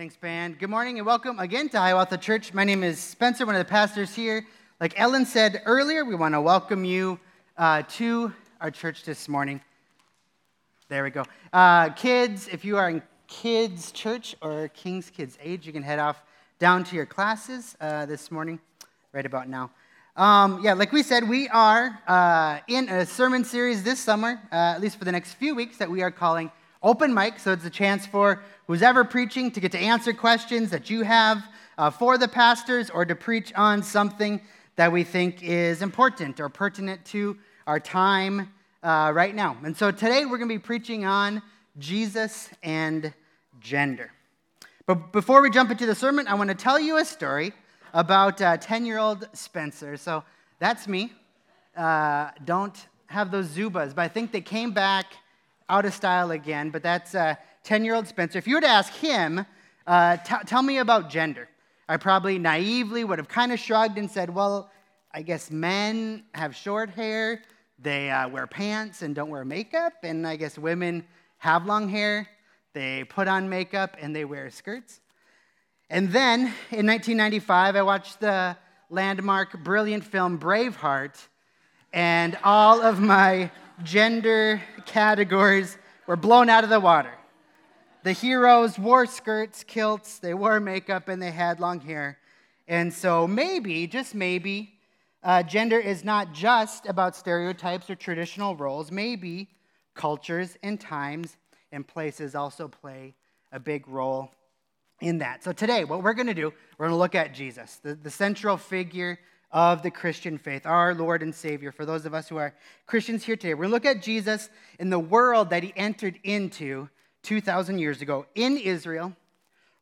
Thanks, band. Good morning and welcome again to Hiawatha Church. My name is Spencer, one of the pastors here. Like Ellen said earlier, we want to welcome you uh, to our church this morning. There we go. Uh, kids, if you are in kids' church or King's Kids age, you can head off down to your classes uh, this morning, right about now. Um, yeah, like we said, we are uh, in a sermon series this summer, uh, at least for the next few weeks, that we are calling Open Mic. So it's a chance for who's ever preaching to get to answer questions that you have uh, for the pastors or to preach on something that we think is important or pertinent to our time uh, right now. And so today we're going to be preaching on Jesus and gender. But before we jump into the sermon, I want to tell you a story about 10 year old Spencer. So that's me. Uh, don't have those Zubaz, but I think they came back out of style again. But that's uh, 10 year old Spencer, if you were to ask him, uh, t- tell me about gender, I probably naively would have kind of shrugged and said, well, I guess men have short hair, they uh, wear pants and don't wear makeup, and I guess women have long hair, they put on makeup, and they wear skirts. And then in 1995, I watched the landmark, brilliant film Braveheart, and all of my gender categories were blown out of the water. The heroes wore skirts, kilts, they wore makeup, and they had long hair. And so maybe, just maybe, uh, gender is not just about stereotypes or traditional roles. Maybe cultures and times and places also play a big role in that. So today, what we're going to do, we're going to look at Jesus, the, the central figure of the Christian faith, our Lord and Savior. For those of us who are Christians here today, we're going to look at Jesus in the world that he entered into 2,000 years ago in Israel,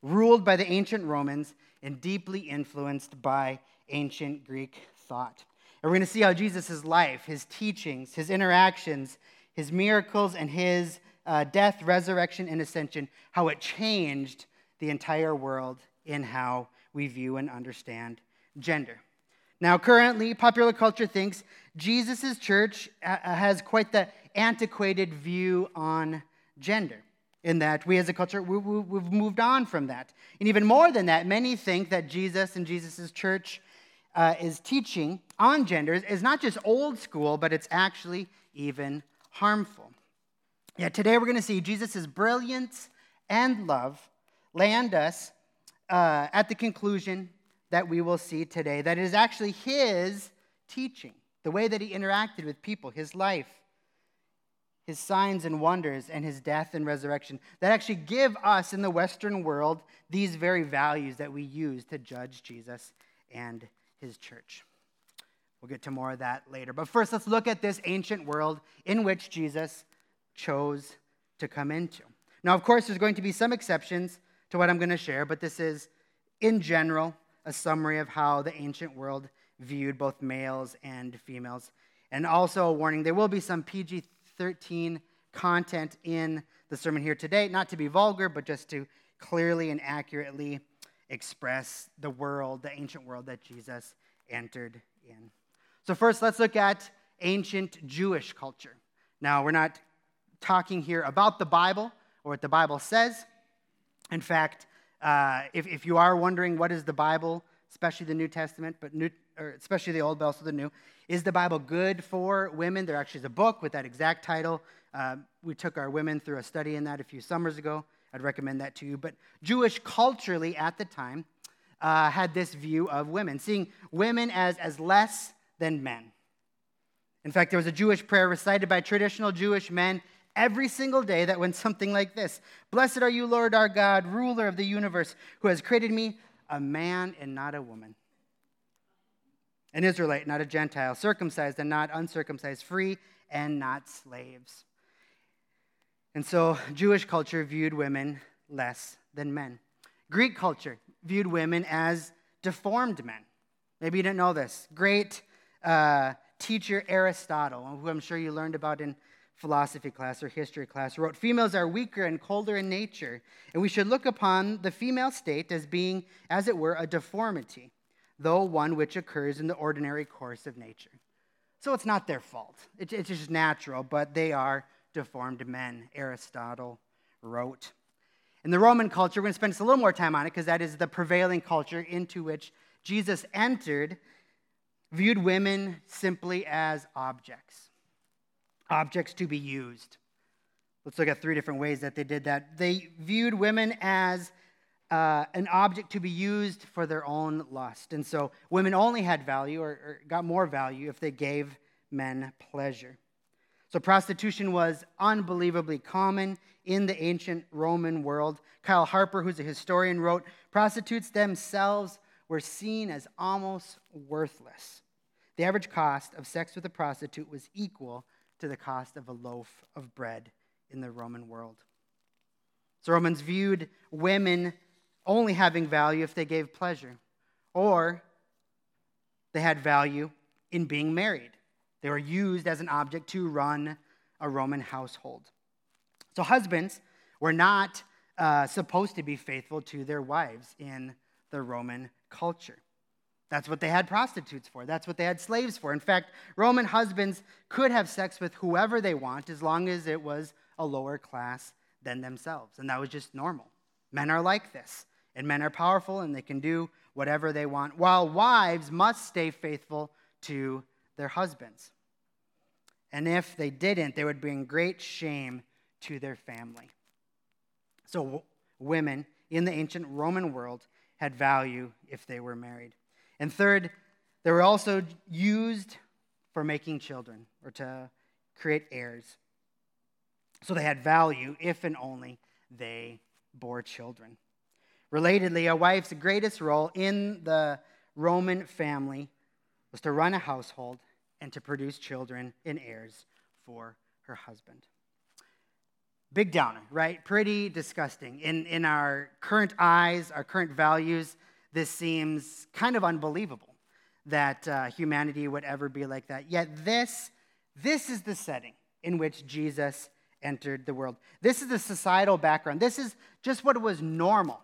ruled by the ancient Romans, and deeply influenced by ancient Greek thought. And we're going to see how Jesus' life, his teachings, his interactions, his miracles, and his uh, death, resurrection, and ascension, how it changed the entire world in how we view and understand gender. Now, currently, popular culture thinks Jesus' church uh, has quite the antiquated view on gender in that we as a culture, we, have moved on from that. And even more than that, many think that Jesus and Jesus' church uh, is teaching on gender is not just old school, but it's actually even harmful. Yeah, today we're going to see Jesus' brilliance and love land us uh, at the conclusion that we will see today that it is actually his teaching, the way that he interacted with people, his life, his signs and wonders, and his death and resurrection that actually give us in the Western world these very values that we use to judge Jesus and his church. We'll get to more of that later. But first, let's look at this ancient world in which Jesus chose to come into. Now, of course, there's going to be some exceptions to what I'm going to share, but this is, in general, a summary of how the ancient world viewed both males and females. And also a warning there will be some PG 13 content in the sermon here today, not to be vulgar, but just to clearly and accurately express the world, the ancient world that Jesus entered in. So, first, let's look at ancient Jewish culture. Now, we're not talking here about the Bible or what the Bible says. In fact, uh, if, if you are wondering what is the Bible, especially the New Testament, but new, especially the Old, but also the New, is the Bible good for women? There actually is a book with that exact title. Uh, we took our women through a study in that a few summers ago. I'd recommend that to you. But Jewish culturally at the time uh, had this view of women, seeing women as, as less than men. In fact, there was a Jewish prayer recited by traditional Jewish men every single day that went something like this Blessed are you, Lord our God, ruler of the universe, who has created me a man and not a woman an Israelite, not a Gentile, circumcised and not uncircumcised, free and not slaves. And so Jewish culture viewed women less than men. Greek culture viewed women as deformed men. Maybe you didn't know this. Great uh, teacher Aristotle, who I'm sure you learned about in philosophy class or history class, wrote Females are weaker and colder in nature, and we should look upon the female state as being, as it were, a deformity though one which occurs in the ordinary course of nature. So it's not their fault. it's just natural, but they are deformed men, Aristotle wrote. In the Roman culture, we're going to spend just a little more time on it because that is the prevailing culture into which Jesus entered, viewed women simply as objects, objects to be used. Let's look at three different ways that they did that. They viewed women as uh, an object to be used for their own lust. And so women only had value or, or got more value if they gave men pleasure. So prostitution was unbelievably common in the ancient Roman world. Kyle Harper, who's a historian, wrote prostitutes themselves were seen as almost worthless. The average cost of sex with a prostitute was equal to the cost of a loaf of bread in the Roman world. So Romans viewed women only having value if they gave pleasure, or they had value in being married. They were used as an object to run a Roman household. So husbands were not uh, supposed to be faithful to their wives in the Roman culture. That's what they had prostitutes for. That's what they had slaves for. In fact, Roman husbands could have sex with whoever they want as long as it was a lower class than themselves. And that was just normal. Men are like this, and men are powerful and they can do whatever they want, while wives must stay faithful to their husbands. And if they didn't, they would bring great shame to their family. So, w- women in the ancient Roman world had value if they were married. And third, they were also used for making children or to create heirs. So they had value if and only they bore children. Relatedly, a wife's greatest role in the Roman family was to run a household and to produce children and heirs for her husband. Big downer, right? Pretty disgusting. In, in our current eyes, our current values, this seems kind of unbelievable that uh, humanity would ever be like that. Yet this, this is the setting in which Jesus entered the world. This is the societal background. This is just what was normal.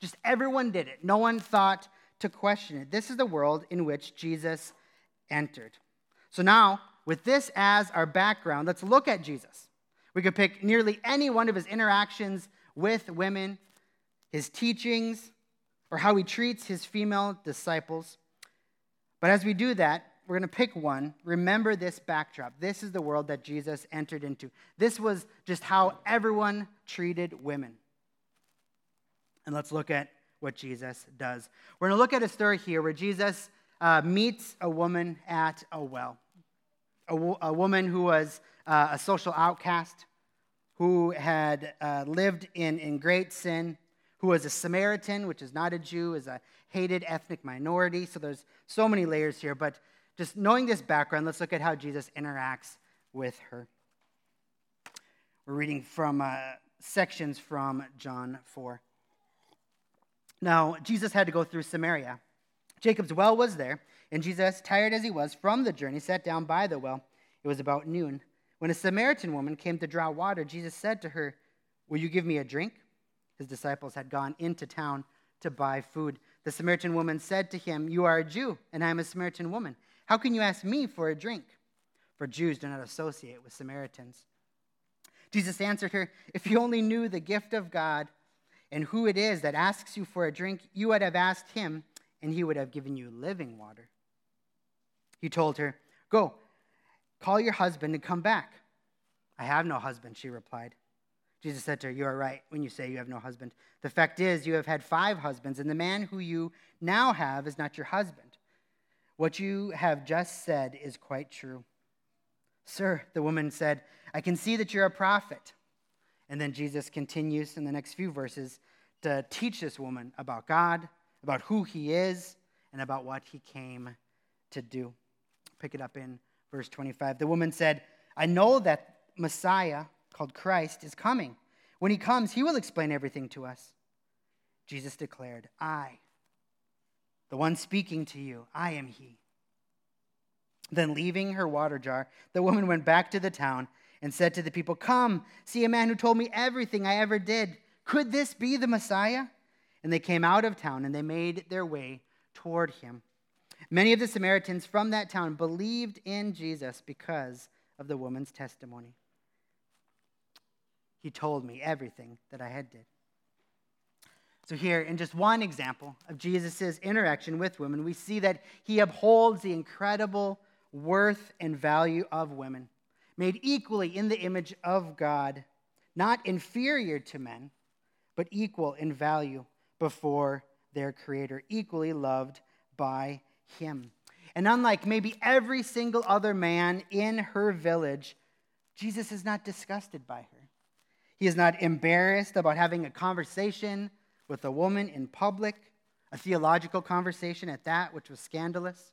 Just everyone did it. No one thought to question it. This is the world in which Jesus entered. So now, with this as our background, let's look at Jesus. We could pick nearly any one of his interactions with women, his teachings, or how he treats his female disciples. But as we do that, we're going to pick one. Remember this backdrop. This is the world that Jesus entered into. This was just how everyone treated women. And let's look at what Jesus does. We're going to look at a story here where Jesus uh, meets a woman at a well, a, wo- a woman who was uh, a social outcast, who had uh, lived in, in great sin, who was a Samaritan, which is not a Jew, is a hated ethnic minority. So there's so many layers here. But just knowing this background, let's look at how Jesus interacts with her. We're reading from uh, sections from John 4. Now, Jesus had to go through Samaria. Jacob's well was there, and Jesus, tired as he was from the journey, sat down by the well. It was about noon. When a Samaritan woman came to draw water, Jesus said to her, Will you give me a drink? His disciples had gone into town to buy food. The Samaritan woman said to him, You are a Jew, and I am a Samaritan woman. How can you ask me for a drink? For Jews do not associate with Samaritans. Jesus answered her, If you only knew the gift of God and who it is that asks you for a drink, you would have asked him, and he would have given you living water. He told her, Go, call your husband and come back. I have no husband, she replied. Jesus said to her, You are right when you say you have no husband. The fact is, you have had five husbands, and the man who you now have is not your husband. What you have just said is quite true. Sir, the woman said, I can see that you're a prophet. And then Jesus continues in the next few verses to teach this woman about God, about who he is, and about what he came to do. Pick it up in verse 25. The woman said, I know that Messiah, called Christ, is coming. When he comes, he will explain everything to us. Jesus declared, I, the one speaking to you, I am he. Then, leaving her water jar, the woman went back to the town and said to the people, Come, see a man who told me everything I ever did. Could this be the Messiah? And they came out of town and they made their way toward him. Many of the Samaritans from that town believed in Jesus because of the woman's testimony. He told me everything that I had did. So, here, in just one example of Jesus' interaction with women, we see that he upholds the incredible worth and value of women, made equally in the image of God, not inferior to men, but equal in value before their Creator, equally loved by Him. And unlike maybe every single other man in her village, Jesus is not disgusted by her. He is not embarrassed about having a conversation with a woman in public, a theological conversation at that, which was scandalous.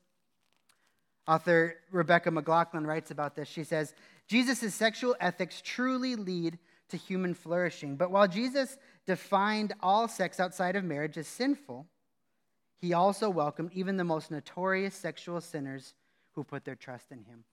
Author Rebecca McLaughlin writes about this. She says, Jesus' sexual ethics truly lead to human flourishing. But while Jesus defined all sex outside of marriage as sinful, he also welcomed even the most notorious sexual sinners who put their trust in him.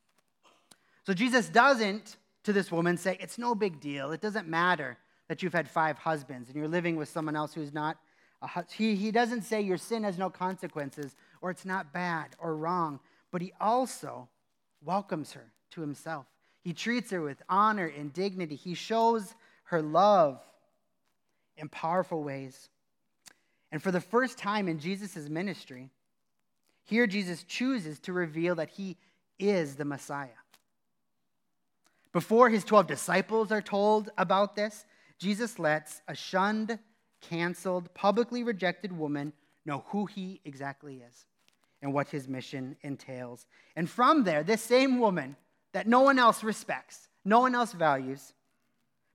So Jesus doesn't, to this woman, say, It's no big deal. It doesn't matter that you've had five husbands and you're living with someone else who's not. A, he, he doesn't say your sin has no consequences or it's not bad or wrong, but he also welcomes her to himself. He treats her with honor and dignity. He shows her love in powerful ways. And for the first time in Jesus' ministry, here Jesus chooses to reveal that he is the Messiah. Before his 12 disciples are told about this, Jesus lets a shunned, canceled, publicly rejected woman know who he exactly is and what his mission entails. And from there, this same woman that no one else respects, no one else values,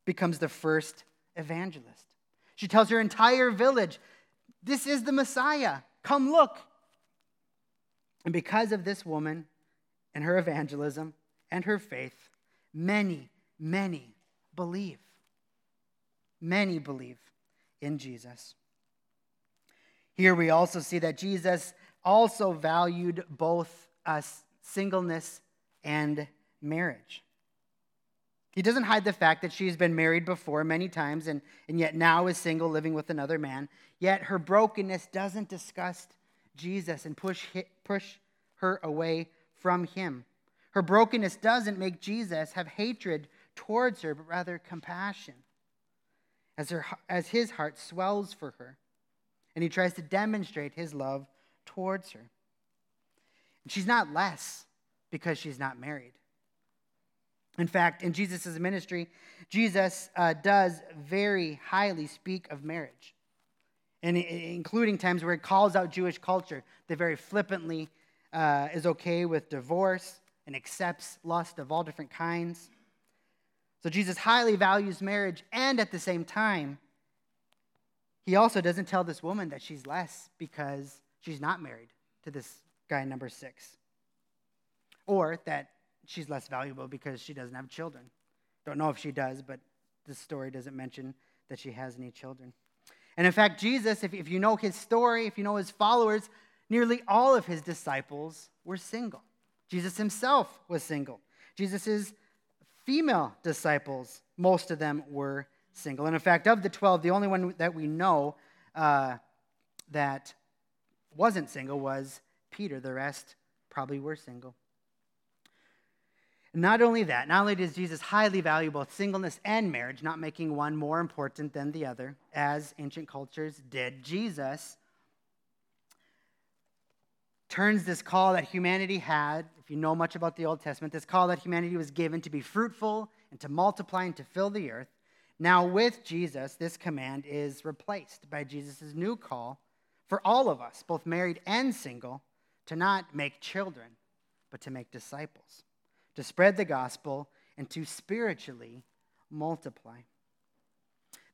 becomes the first evangelist. She tells her entire village, This is the Messiah. Come look. And because of this woman and her evangelism and her faith, many, many believe. Many believe in Jesus. Here we also see that Jesus also valued both uh, singleness and marriage. He doesn't hide the fact that she's been married before many times and, and yet now is single, living with another man. Yet her brokenness doesn't disgust Jesus and push, push her away from him. Her brokenness doesn't make Jesus have hatred towards her, but rather compassion as, her, as his heart swells for her. And he tries to demonstrate his love towards her. And she's not less because she's not married. In fact, in Jesus' ministry, Jesus uh, does very highly speak of marriage, and including times where he calls out Jewish culture that very flippantly uh, is okay with divorce and accepts lust of all different kinds. So Jesus highly values marriage, and at the same time, he also doesn't tell this woman that she's less because she's not married to this guy number six, or that she's less valuable because she doesn't have children. Don't know if she does, but the story doesn't mention that she has any children. And in fact, Jesus, if, if you know his story, if you know his followers, nearly all of his disciples were single. Jesus himself was single. Jesus' female disciples, most of them were single. And in fact, of the 12, the only one that we know uh, that wasn't single was Peter. The rest probably were single. Not only that, not only does Jesus highly value both singleness and marriage, not making one more important than the other, as ancient cultures did, Jesus turns this call that humanity had, if you know much about the Old Testament, this call that humanity was given to be fruitful and to multiply and to fill the earth. Now, with Jesus, this command is replaced by Jesus' new call for all of us, both married and single, to not make children, but to make disciples to spread the gospel, and to spiritually multiply.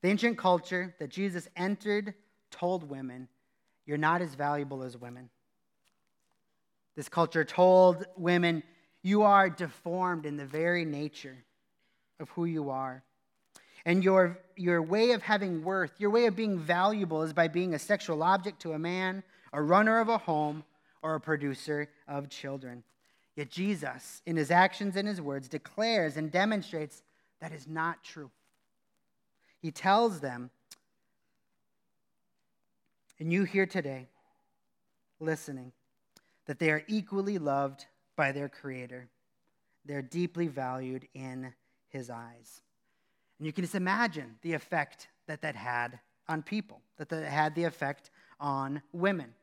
The ancient culture that Jesus entered told women, You're not as valuable as women. This culture told women, You are deformed in the very nature of who you are. And your, your way of having worth, your way of being valuable is by being a sexual object to a man, a runner of a home, or a producer of children. Yet Jesus, in his actions and his words, declares and demonstrates that is not true. He tells them, and you here today, listening, that they are equally loved by their Creator. They're deeply valued in his eyes. And you can just imagine the effect that that had on people, that that had the effect on women.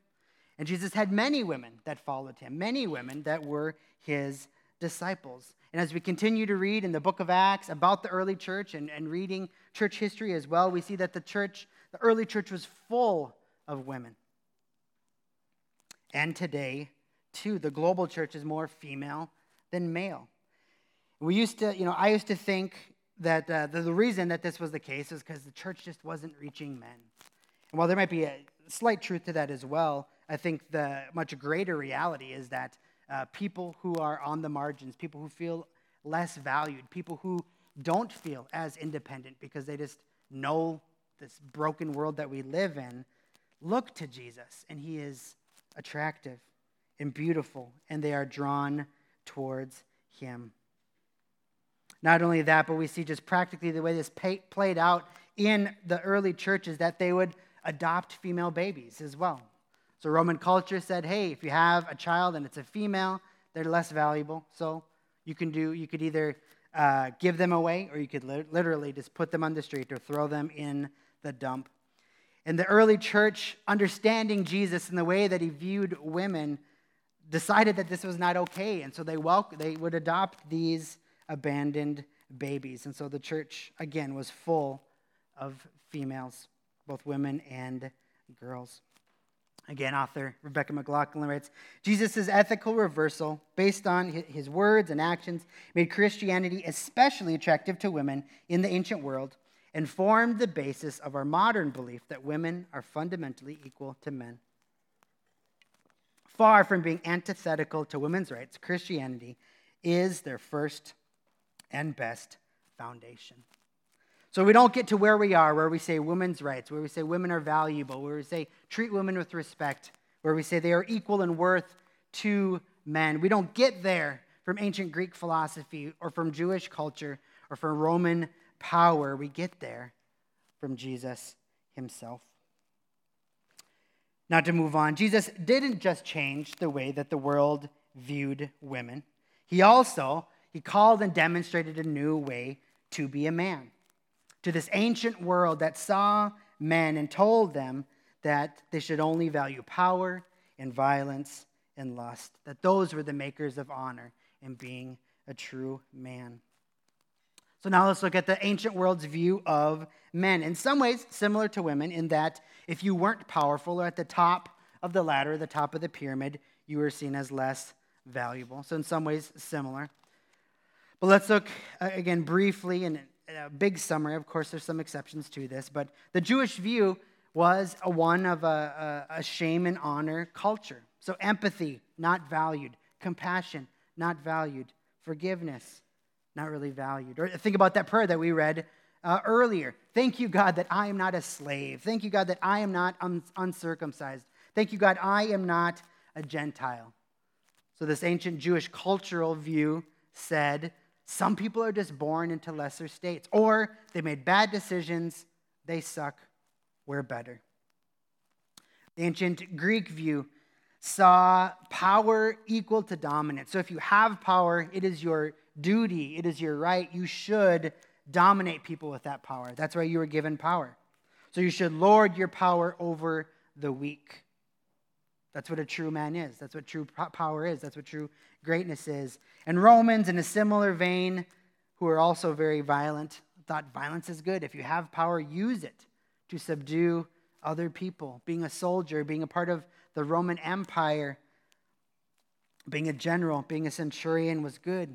And Jesus had many women that followed him, many women that were his disciples. And as we continue to read in the book of Acts about the early church and, and reading church history as well, we see that the church, the early church, was full of women. And today, too, the global church is more female than male. We used to, you know, I used to think that uh, the, the reason that this was the case is because the church just wasn't reaching men. And while there might be a slight truth to that as well, I think the much greater reality is that uh, people who are on the margins, people who feel less valued, people who don't feel as independent because they just know this broken world that we live in, look to Jesus, and he is attractive and beautiful, and they are drawn towards him. Not only that, but we see just practically the way this played out in the early churches that they would adopt female babies as well. So Roman culture said, hey, if you have a child and it's a female, they're less valuable. So you can do, you could either uh, give them away or you could li- literally just put them on the street or throw them in the dump. And the early church, understanding Jesus and the way that he viewed women, decided that this was not okay. And so they, they would adopt these abandoned babies. And so the church, again, was full of females, both women and girls. Again, author Rebecca McLaughlin writes Jesus' ethical reversal, based on his words and actions, made Christianity especially attractive to women in the ancient world and formed the basis of our modern belief that women are fundamentally equal to men. Far from being antithetical to women's rights, Christianity is their first and best foundation. So we don't get to where we are, where we say women's rights, where we say women are valuable, where we say treat women with respect, where we say they are equal in worth to men. We don't get there from ancient Greek philosophy or from Jewish culture or from Roman power. We get there from Jesus himself. Now, to move on, Jesus didn't just change the way that the world viewed women. He also he called and demonstrated a new way to be a man. To this ancient world that saw men and told them that they should only value power and violence and lust, that those were the makers of honor and being a true man. So now let's look at the ancient world's view of men. In some ways, similar to women, in that if you weren't powerful or at the top of the ladder, the top of the pyramid, you were seen as less valuable. So, in some ways, similar. But let's look uh, again briefly in a big summary. Of course, there's some exceptions to this, but the Jewish view was a one of a, a, a shame and honor culture. So, empathy, not valued. Compassion, not valued. Forgiveness, not really valued. Or think about that prayer that we read uh, earlier. Thank you, God, that I am not a slave. Thank you, God, that I am not un- uncircumcised. Thank you, God, I am not a Gentile. So, this ancient Jewish cultural view said some people are just born into lesser states, or they made bad decisions, they suck, we're better. The ancient Greek view saw power equal to dominance. So if you have power, it is your duty, it is your right. You should dominate people with that power. That's why you were given power. So you should lord your power over the weak. That's what a true man is. That's what true power is. That's what true greatness is. And Romans, in a similar vein, who are also very violent, thought violence is good. If you have power, use it to subdue other people. Being a soldier, being a part of the Roman Empire, being a general, being a centurion was good.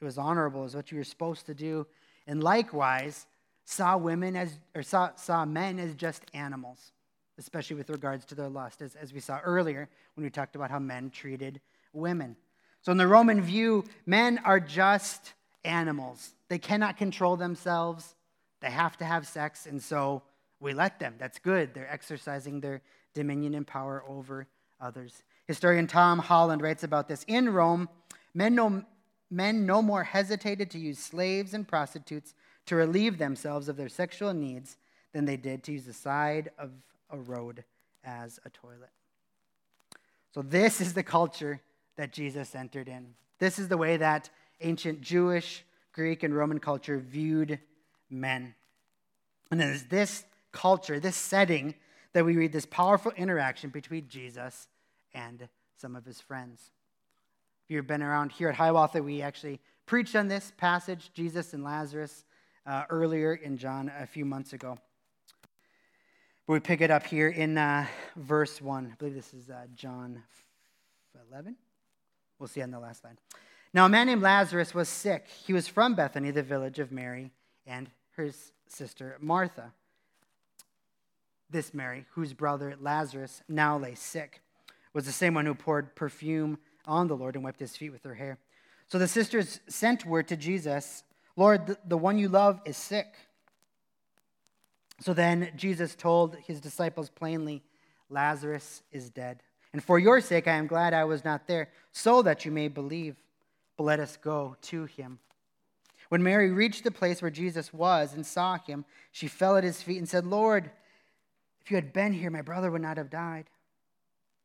It was honorable, is what you were supposed to do. And likewise, saw women as, or saw, saw men as just animals especially with regards to their lust, as, as we saw earlier when we talked about how men treated women. So, in the Roman view, men are just animals. They cannot control themselves, they have to have sex, and so we let them. That's good. They're exercising their dominion and power over others. Historian Tom Holland writes about this. In Rome, men no, men no more hesitated to use slaves and prostitutes to relieve themselves of their sexual needs than they did to use the side of a road as a toilet. So, this is the culture that Jesus entered in. This is the way that ancient Jewish, Greek, and Roman culture viewed men. And it is this culture, this setting, that we read this powerful interaction between Jesus and some of his friends. If you've been around here at Hiawatha, we actually preached on this passage, Jesus and Lazarus, uh, earlier in John a few months ago. But we pick it up here in uh, verse 1. I believe this is uh, John 11. We'll see on the last line. Now, a man named Lazarus was sick. He was from Bethany, the village of Mary and her sister Martha. This Mary, whose brother Lazarus now lay sick, was the same one who poured perfume on the Lord and wiped his feet with her hair. So the sisters sent word to Jesus Lord, the, one you love is sick. So then Jesus told his disciples plainly, Lazarus is dead. And for your sake, I am glad I was not there, so that you may believe. But let us go to him. When Mary reached the place where Jesus was and saw him, she fell at his feet and said, Lord, if you had been here, my brother would not have died.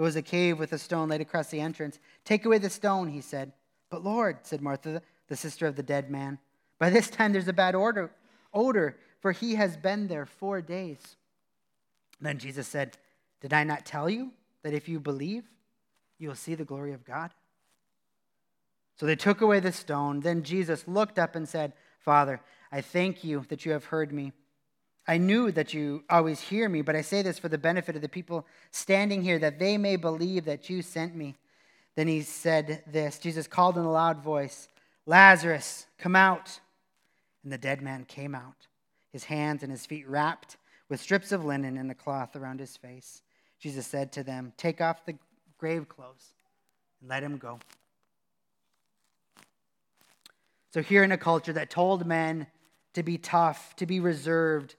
It was a cave with a stone laid across the entrance. Take away the stone, he said. But Lord, said Martha, the sister of the dead man, by this time there's a bad odor, odor for he has been there four days. Then Jesus said, Did I not tell you that if you believe, you will see the glory of God? So they took away the stone. Then Jesus looked up and said, Father, I thank you that you have heard me. I knew that you always hear me, but I say this for the benefit of the people standing here, that they may believe that you sent me. Then he said this Jesus called in a loud voice, Lazarus, come out. And the dead man came out, his hands and his feet wrapped with strips of linen and a cloth around his face. Jesus said to them, Take off the grave clothes and let him go. So, here in a culture that told men to be tough, to be reserved,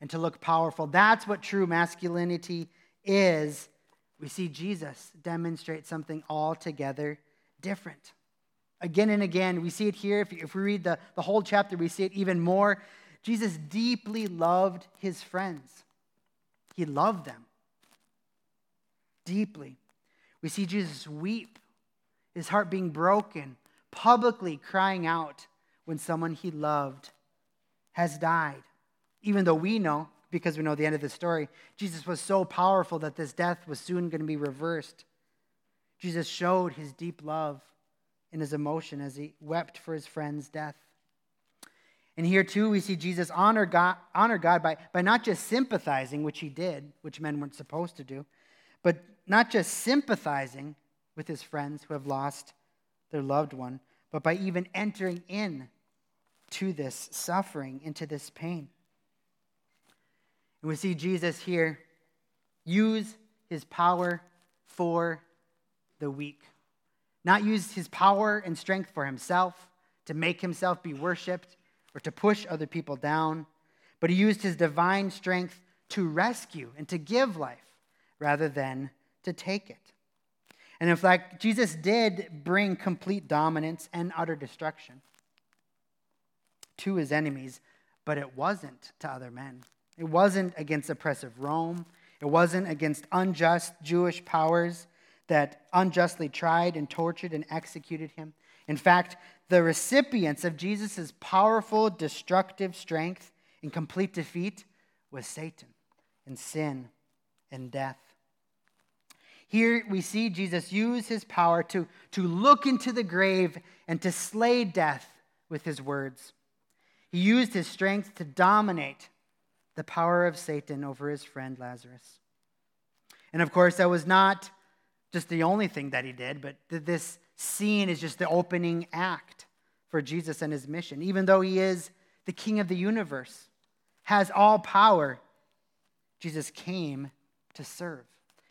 and to look powerful, that's what true masculinity is. We see Jesus demonstrate something altogether different. Again and again, we see it here. If, if we read the, the whole chapter, we see it even more. Jesus deeply loved his friends, he loved them deeply. We see Jesus weep, his heart being broken, publicly crying out when someone he loved has died. Even though we know, because we know the end of the story, Jesus was so powerful that this death was soon going to be reversed. Jesus showed his deep love in his emotion as he wept for his friend's death. And here too, we see Jesus honor God, honor God by, by not just sympathizing, which he did, which men weren't supposed to do, but not just sympathizing with his friends who have lost their loved one, but by even entering in to this suffering, into this pain. And we see Jesus here use his power for the weak. Not use his power and strength for himself, to make himself be worshiped, or to push other people down, but he used his divine strength to rescue and to give life rather than to take it. And in fact, Jesus did bring complete dominance and utter destruction to his enemies, but it wasn't to other men. It wasn't against oppressive Rome. It wasn't against unjust Jewish powers that unjustly tried and tortured and executed him. In fact, the recipients of Jesus' powerful destructive strength in complete defeat was Satan and sin and death. Here we see Jesus use his power to, to look into the grave and to slay death with his words. He used his strength to dominate the power of Satan over his friend Lazarus. And of course, that was not just the only thing that he did, but this scene is just the opening act for Jesus and his mission. Even though he is the king of the universe, has all power, Jesus came to serve.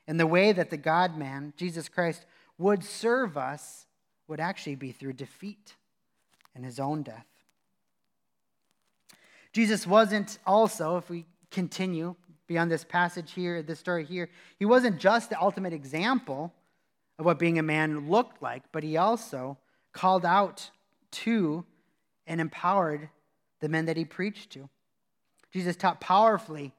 And the way that the God man, Jesus Christ, would serve us would actually be through defeat and his own death. Jesus wasn't also, if we continue beyond this passage here, this story here. He wasn't just the ultimate example of what being a man looked like, but he also called out to and empowered the men that he preached to. Jesus taught powerfully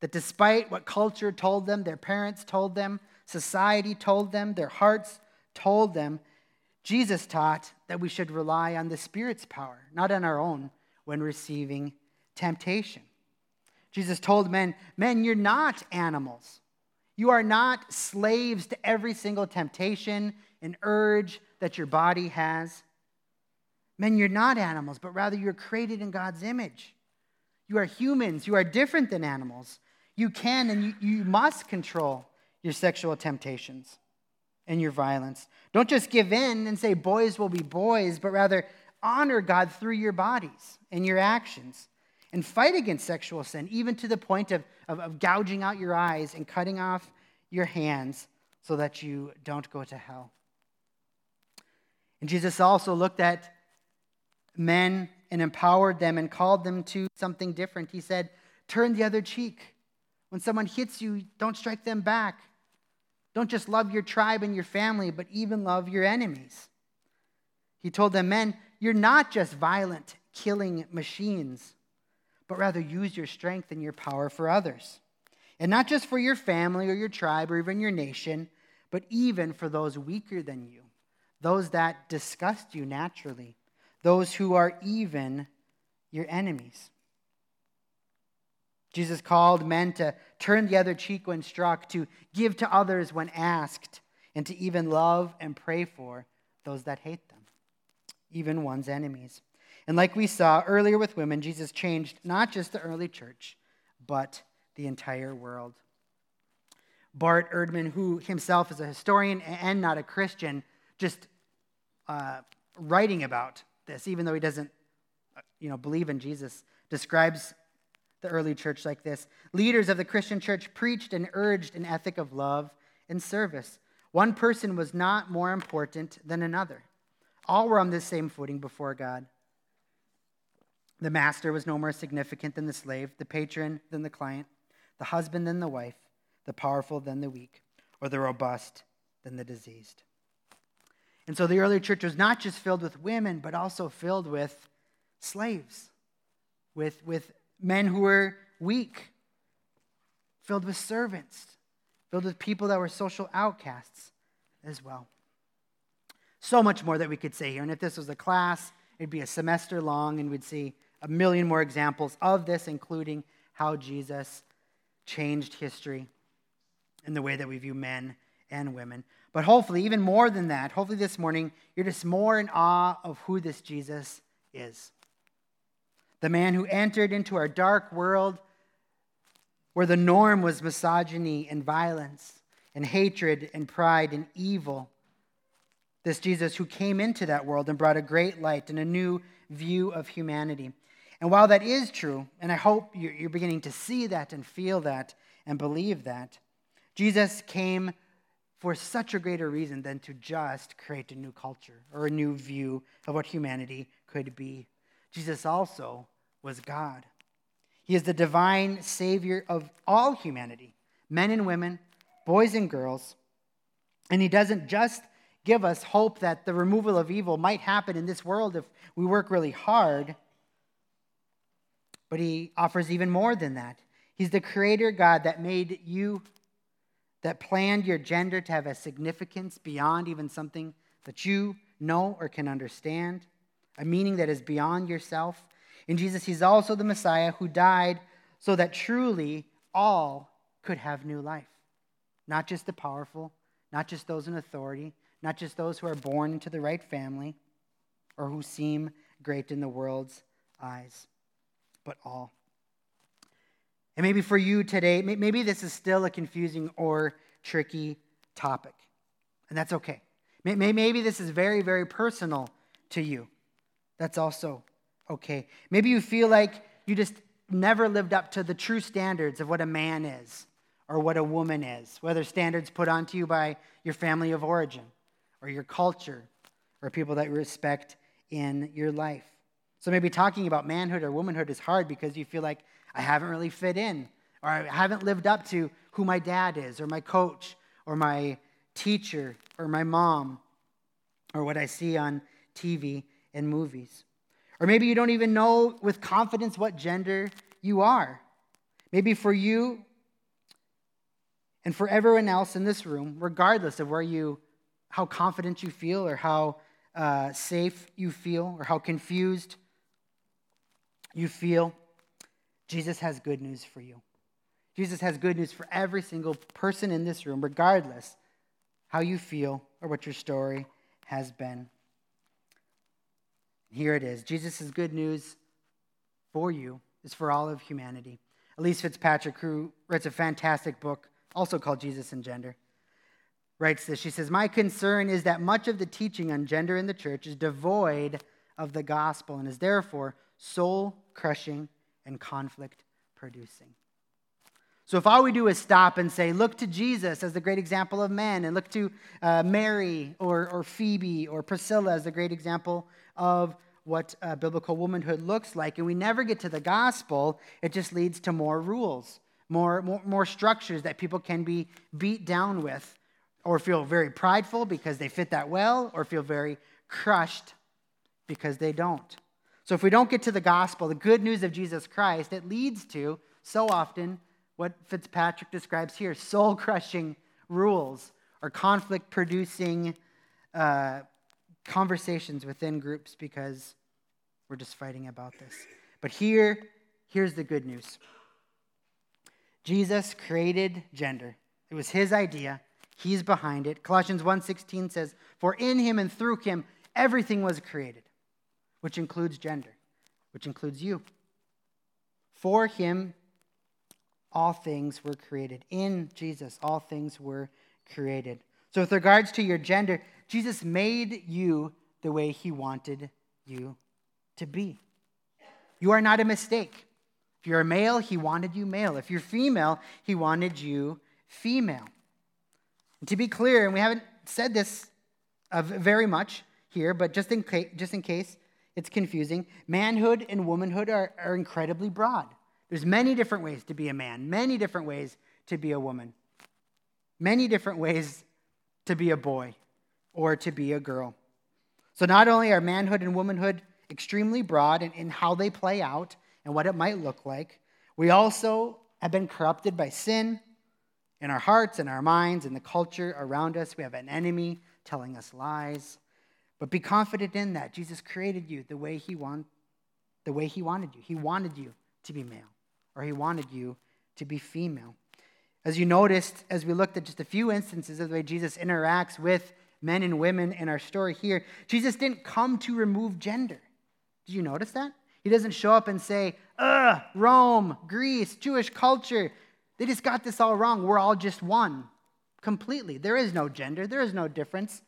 that despite what culture told them, their parents told them, society told them, their hearts told them, Jesus taught that we should rely on the Spirit's power, not on our own, when receiving temptation. Jesus told men, Men, you're not animals. You are not slaves to every single temptation and urge that your body has. Men, you're not animals, but rather you're created in God's image. You are humans. You are different than animals. You can and you, you must control your sexual temptations and your violence. Don't just give in and say boys will be boys, but rather honor God through your bodies and your actions and fight against sexual sin, even to the point of, of, of gouging out your eyes and cutting off your hands so that you don't go to hell. And Jesus also looked at men and empowered them and called them to something different. He said, Turn the other cheek. When someone hits you, don't strike them back. Don't just love your tribe and your family, but even love your enemies. He told them, Men, you're not just violent, killing machines, but rather use your strength and your power for others. And not just for your family or your tribe or even your nation, but even for those weaker than you, those that disgust you naturally, those who are even your enemies. Jesus called men to turn the other cheek when struck, to give to others when asked, and to even love and pray for those that hate them, even one's enemies. And like we saw earlier with women, Jesus changed not just the early church, but the entire world. Bart Ehrman, who himself is a historian and not a Christian, just uh, writing about this, even though he doesn't uh, you know, believe in Jesus, describes the early church like this Leaders of the Christian church preached and urged an ethic of love and service. One person was not more important than another. All were on the same footing before God. The master was no more significant than the slave, the patron than the client, the husband than the wife, the powerful than the weak, or the robust than the diseased. And so the early church was not just filled with women, but also filled with slaves, with, with men who were weak, filled with servants, filled with people that were social outcasts as well. So much more that we could say here. And if this was a class, it'd be a semester long, and we'd see a million more examples of this, including how Jesus changed history in the way that we view men and women. But hopefully, even more than that, hopefully this morning, you're just more in awe of who this Jesus is. The man who entered into our dark world where the norm was misogyny and violence and hatred and pride and evil. This Jesus who came into that world and brought a great light and a new view of humanity. And while that is true, and I hope you're beginning to see that and feel that and believe that, Jesus came for such a greater reason than to just create a new culture or a new view of what humanity could be. Jesus also was God. He is the divine Savior of all humanity, men and women, boys and girls. And He doesn't just give us hope that the removal of evil might happen in this world if we work really hard. But he offers even more than that. He's the creator God that made you, that planned your gender to have a significance beyond even something that you know or can understand, a meaning that is beyond yourself. In Jesus, he's also the Messiah who died so that truly all could have new life. Not just the powerful, not just those in authority, not just those who are born into the right family or who seem great in the world's eyes but all. And maybe for you today, maybe this is still a confusing or tricky topic, and that's okay. Maybe this is very, very personal to you. That's also okay. Maybe you feel like you just never lived up to the true standards of what a man is or what a woman is, whether standards put onto you by your family of origin or your culture or people that you respect in your life. So maybe talking about manhood or womanhood is hard because you feel like I haven't really fit in, or I haven't lived up to who my dad is, or my coach, or my teacher, or my mom, or what I see on TV and movies. Or maybe you don't even know with confidence what gender you are. Maybe for you and for everyone else in this room, regardless of where you, how confident you feel, or how uh, safe you feel, or how confused you feel, Jesus has good news for you. Jesus has good news for every single person in this room, regardless how you feel or what your story has been. Here it is Jesus' good news for you is for all of humanity. Elyse Fitzpatrick, who writes a fantastic book, also called Jesus and Gender, writes this. She says, My concern is that much of the teaching on gender in the church is devoid of the gospel and is therefore soul crushing and conflict producing. So, if all we do is stop and say, look to Jesus as the great example of men, and look to uh, Mary or, or Phoebe or Priscilla as the great example of what uh, biblical womanhood looks like, and we never get to the gospel, it just leads to more rules, more, more, more structures that people can be beat down with, or feel very prideful because they fit that well, or feel very crushed because they don't. So, if we don't get to the gospel, the good news of Jesus Christ, it leads to so often what Fitzpatrick describes here soul crushing rules or conflict producing uh, conversations within groups because we're just fighting about this. But here, here's the good news Jesus created gender, it was his idea. He's behind it. Colossians 1:16 says, "For in him and through him everything was created." which includes gender, which includes you. For him, all things were created. In Jesus, all things were created. So, with regards to your gender, Jesus made you the way he wanted you to be. You are not a mistake. If you're a male, he wanted you male. If you're female, he wanted you female. To be clear, and we haven't said this uh, very much here, but just in, case, just in case, it's confusing. Manhood and womanhood are, are incredibly broad. There's many different ways to be a man, many different ways to be a woman, many different ways to be a boy or to be a girl. So not only are manhood and womanhood extremely broad in, in how they play out and what it might look like, we also have been corrupted by sin in our hearts and our minds and the culture around us. We have an enemy telling us lies. But be confident in that. Jesus created you the way he want, the way he wanted you. He wanted you to be male, or he wanted you to be female. As you noticed, as we looked at just a few instances of the way Jesus interacts with men and women in our story here, Jesus didn't come to remove gender. Did you notice that? He doesn't show up and say, ugh, Rome, Greece, Jewish culture, they just got this all wrong. We're all just one completely. There is no gender, there is no difference.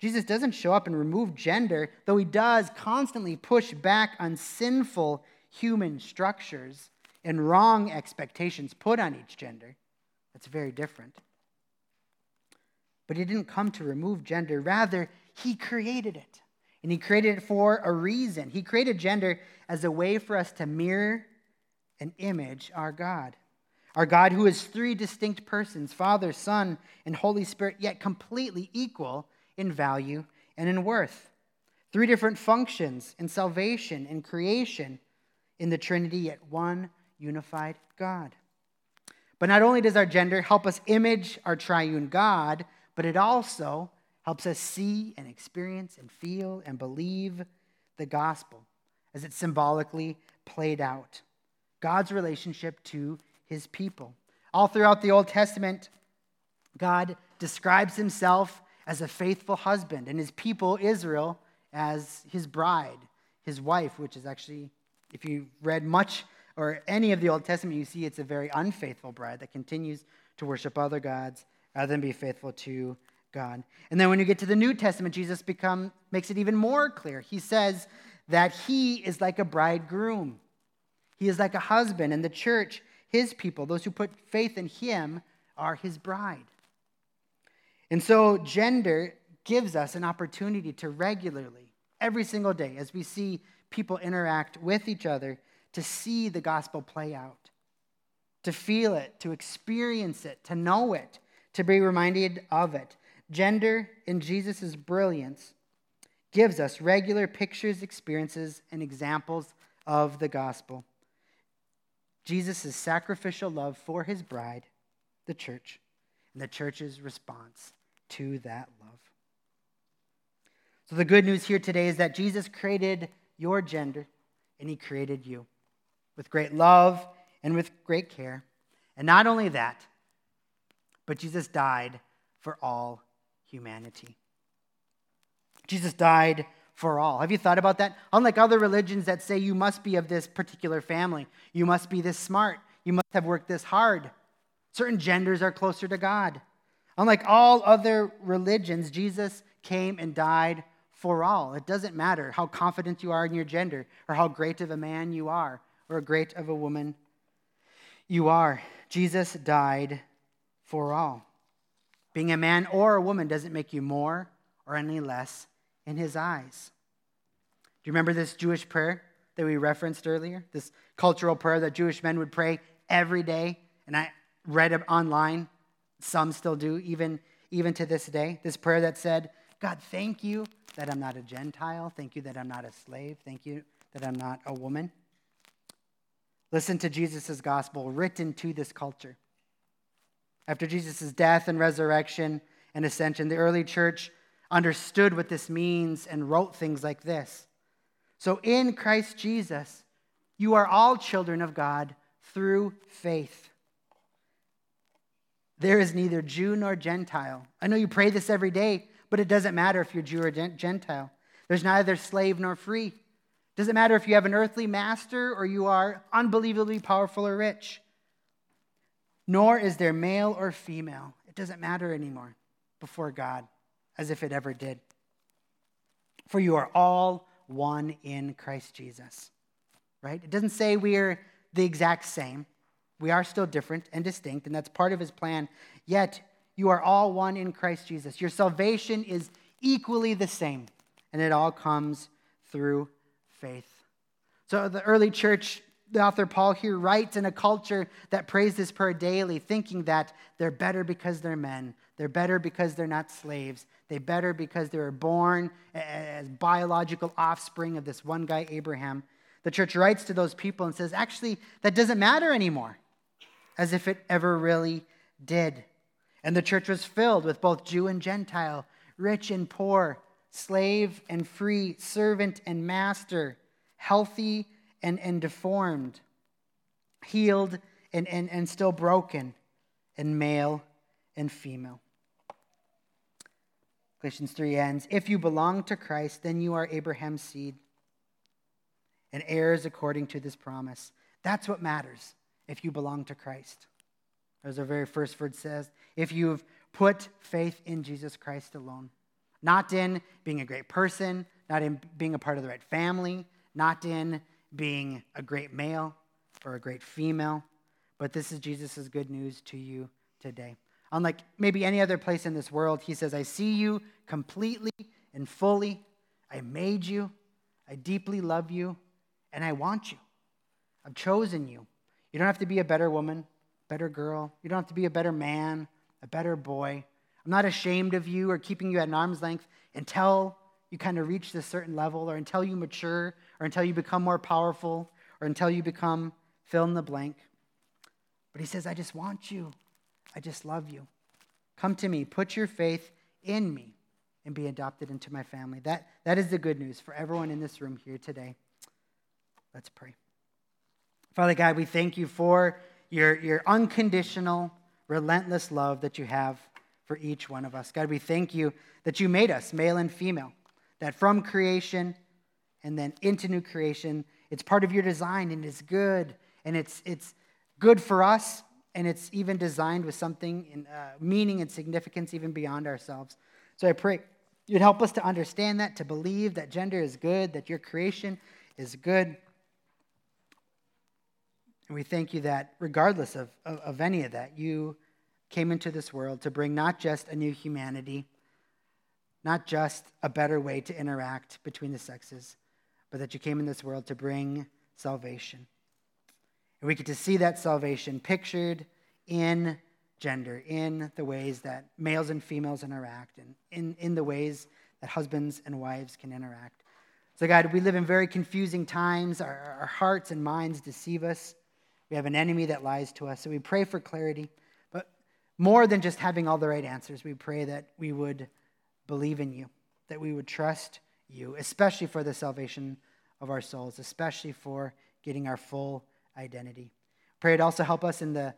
Jesus doesn't show up and remove gender, though he does constantly push back on sinful human structures and wrong expectations put on each gender. That's very different. But he didn't come to remove gender, rather, he created it. And he created it for a reason. He created gender as a way for us to mirror and image our God. Our God, who is three distinct persons Father, Son, and Holy Spirit, yet completely equal in value and in worth. Three different functions in salvation and creation in the Trinity, yet one unified God. But not only does our gender help us image our triune God, but it also helps us see and experience and feel and believe the gospel as it's symbolically played out. God's relationship to his people. All throughout the Old Testament, God describes himself as a faithful husband, and his people, Israel, as his bride, his wife, which is actually, if you read much or any of the Old Testament, you see it's a very unfaithful bride that continues to worship other gods rather than be faithful to God. And then when you get to the New Testament, Jesus become, makes it even more clear. He says that he is like a bridegroom. He is like a husband, and the church, his people, those who put faith in him, are his bride. And so, gender gives us an opportunity to regularly, every single day, as we see people interact with each other, to see the gospel play out, to feel it, to experience it, to know it, to be reminded of it. Gender in Jesus' brilliance gives us regular pictures, experiences, and examples of the gospel. Jesus' sacrificial love for his bride, the church, and the church's response to that love. So, the good news here today is that Jesus created your gender and he created you with great love and with great care. And not only that, but Jesus died for all humanity. Jesus died for all. Have you thought about that? Unlike other religions that say you must be of this particular family, you must be this smart, you must have worked this hard. Certain genders are closer to God. Unlike all other religions, Jesus came and died for all. It doesn't matter how confident you are in your gender or how great of a man you are or great of a woman you are. Jesus died for all. Being a man or a woman doesn't make you more or any less in his eyes. Do you remember this Jewish prayer that we referenced earlier? This cultural prayer that Jewish men would pray every day. And I read it online. Some still do, even, even to this day. This prayer that said, God, thank you that I'm not a Gentile. Thank you that I'm not a slave. Thank you that I'm not a woman. Listen to Jesus' gospel written to this culture. After Jesus' death and resurrection and ascension, the early church understood what this means and wrote things like this. So in Christ Jesus, you are all children of God through faith. There is neither Jew nor Gentile. I know you pray this every day, but it doesn't matter if you're Jew or Gentile. There's neither slave nor free. Doesn't matter if you have an earthly master or you are unbelievably powerful or rich. Nor is there male or female. It doesn't matter anymore before God as if it ever did. For you are all one in Christ Jesus. Right? It doesn't say we are the exact same. We are still different and distinct, and that's part of his plan. Yet, you are all one in Christ Jesus. Your salvation is equally the same, and it all comes through faith. So the early church, the author Paul here writes in a culture that prays this prayer daily, thinking that they're better because they're men. They're better because they're not slaves. They're better because they were born as biological offspring of this one guy, Abraham. The church writes to those people and says, actually, that doesn't matter anymore, as if it ever really did. And the church was filled with both Jew and Gentile, rich and poor, slave and free, servant and master, healthy and, and deformed, healed and, and, and still broken, and male and female. Galatians 3 ends If you belong to Christ, then you are Abraham's seed and heirs according to this promise. That's what matters if you belong to Christ. As our very first word says, if you've put faith in Jesus Christ alone. Not in being a great person, not in being a part of the right family, not in being a great male or a great female, but this is Jesus' good news to you today. Unlike maybe any other place in this world, he says, I see you completely and fully. I made you. I deeply love you. And I want you. I've chosen you. You don't have to be a better woman, better girl. You don't have to be a better man, a better boy. I'm not ashamed of you or keeping you at an arm's length until you kind of reach this certain level or until you mature or until you become more powerful or until you become fill in the blank. But he says, I just want you. I just love you. Come to me. Put your faith in me and be adopted into my family. That, that is the good news for everyone in this room here today. Let's pray. Father God, we thank you for your, your unconditional, relentless love that you have for each one of us. God, we thank you that you made us male and female, that from creation and then into new creation, it's part of your design and it's good. And it's, it's good for us, and it's even designed with something in uh, meaning and significance even beyond ourselves. So I pray you'd help us to understand that, to believe that gender is good, that your creation is good. And we thank you that regardless of, of, of any of that, you came into this world to bring not just a new humanity, not just a better way to interact between the sexes, but that you came in this world to bring salvation. And we get to see that salvation pictured in gender, in the ways that males and females interact, and in, in the ways that husbands and wives can interact. So, God, we live in very confusing times. Our, our hearts and minds deceive us. We have an enemy that lies to us. So, we pray for clarity. But more than just having all the right answers, we pray that we would believe in you, that we would trust you, especially for the salvation of our souls, especially for getting our full identity. Pray it also help us in the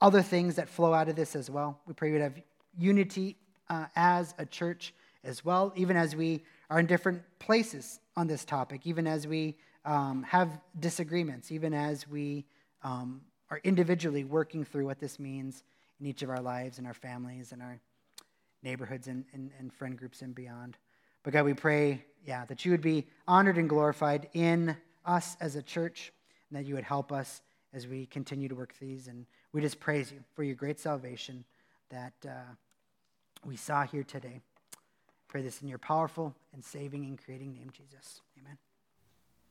other things that flow out of this as well. We pray we'd have unity uh, as a church as well, even as we are in different places on this topic, even as we um, have disagreements, even as we um, are individually working through what this means in each of our lives and our families and our neighborhoods and, and, and friend groups and beyond. But God, we pray, yeah, that you would be honored and glorified in us as a church and that you would help us as we continue to work these. And we just praise you for your great salvation that uh, we saw here today. Pray this in your powerful and saving and creating name, Jesus.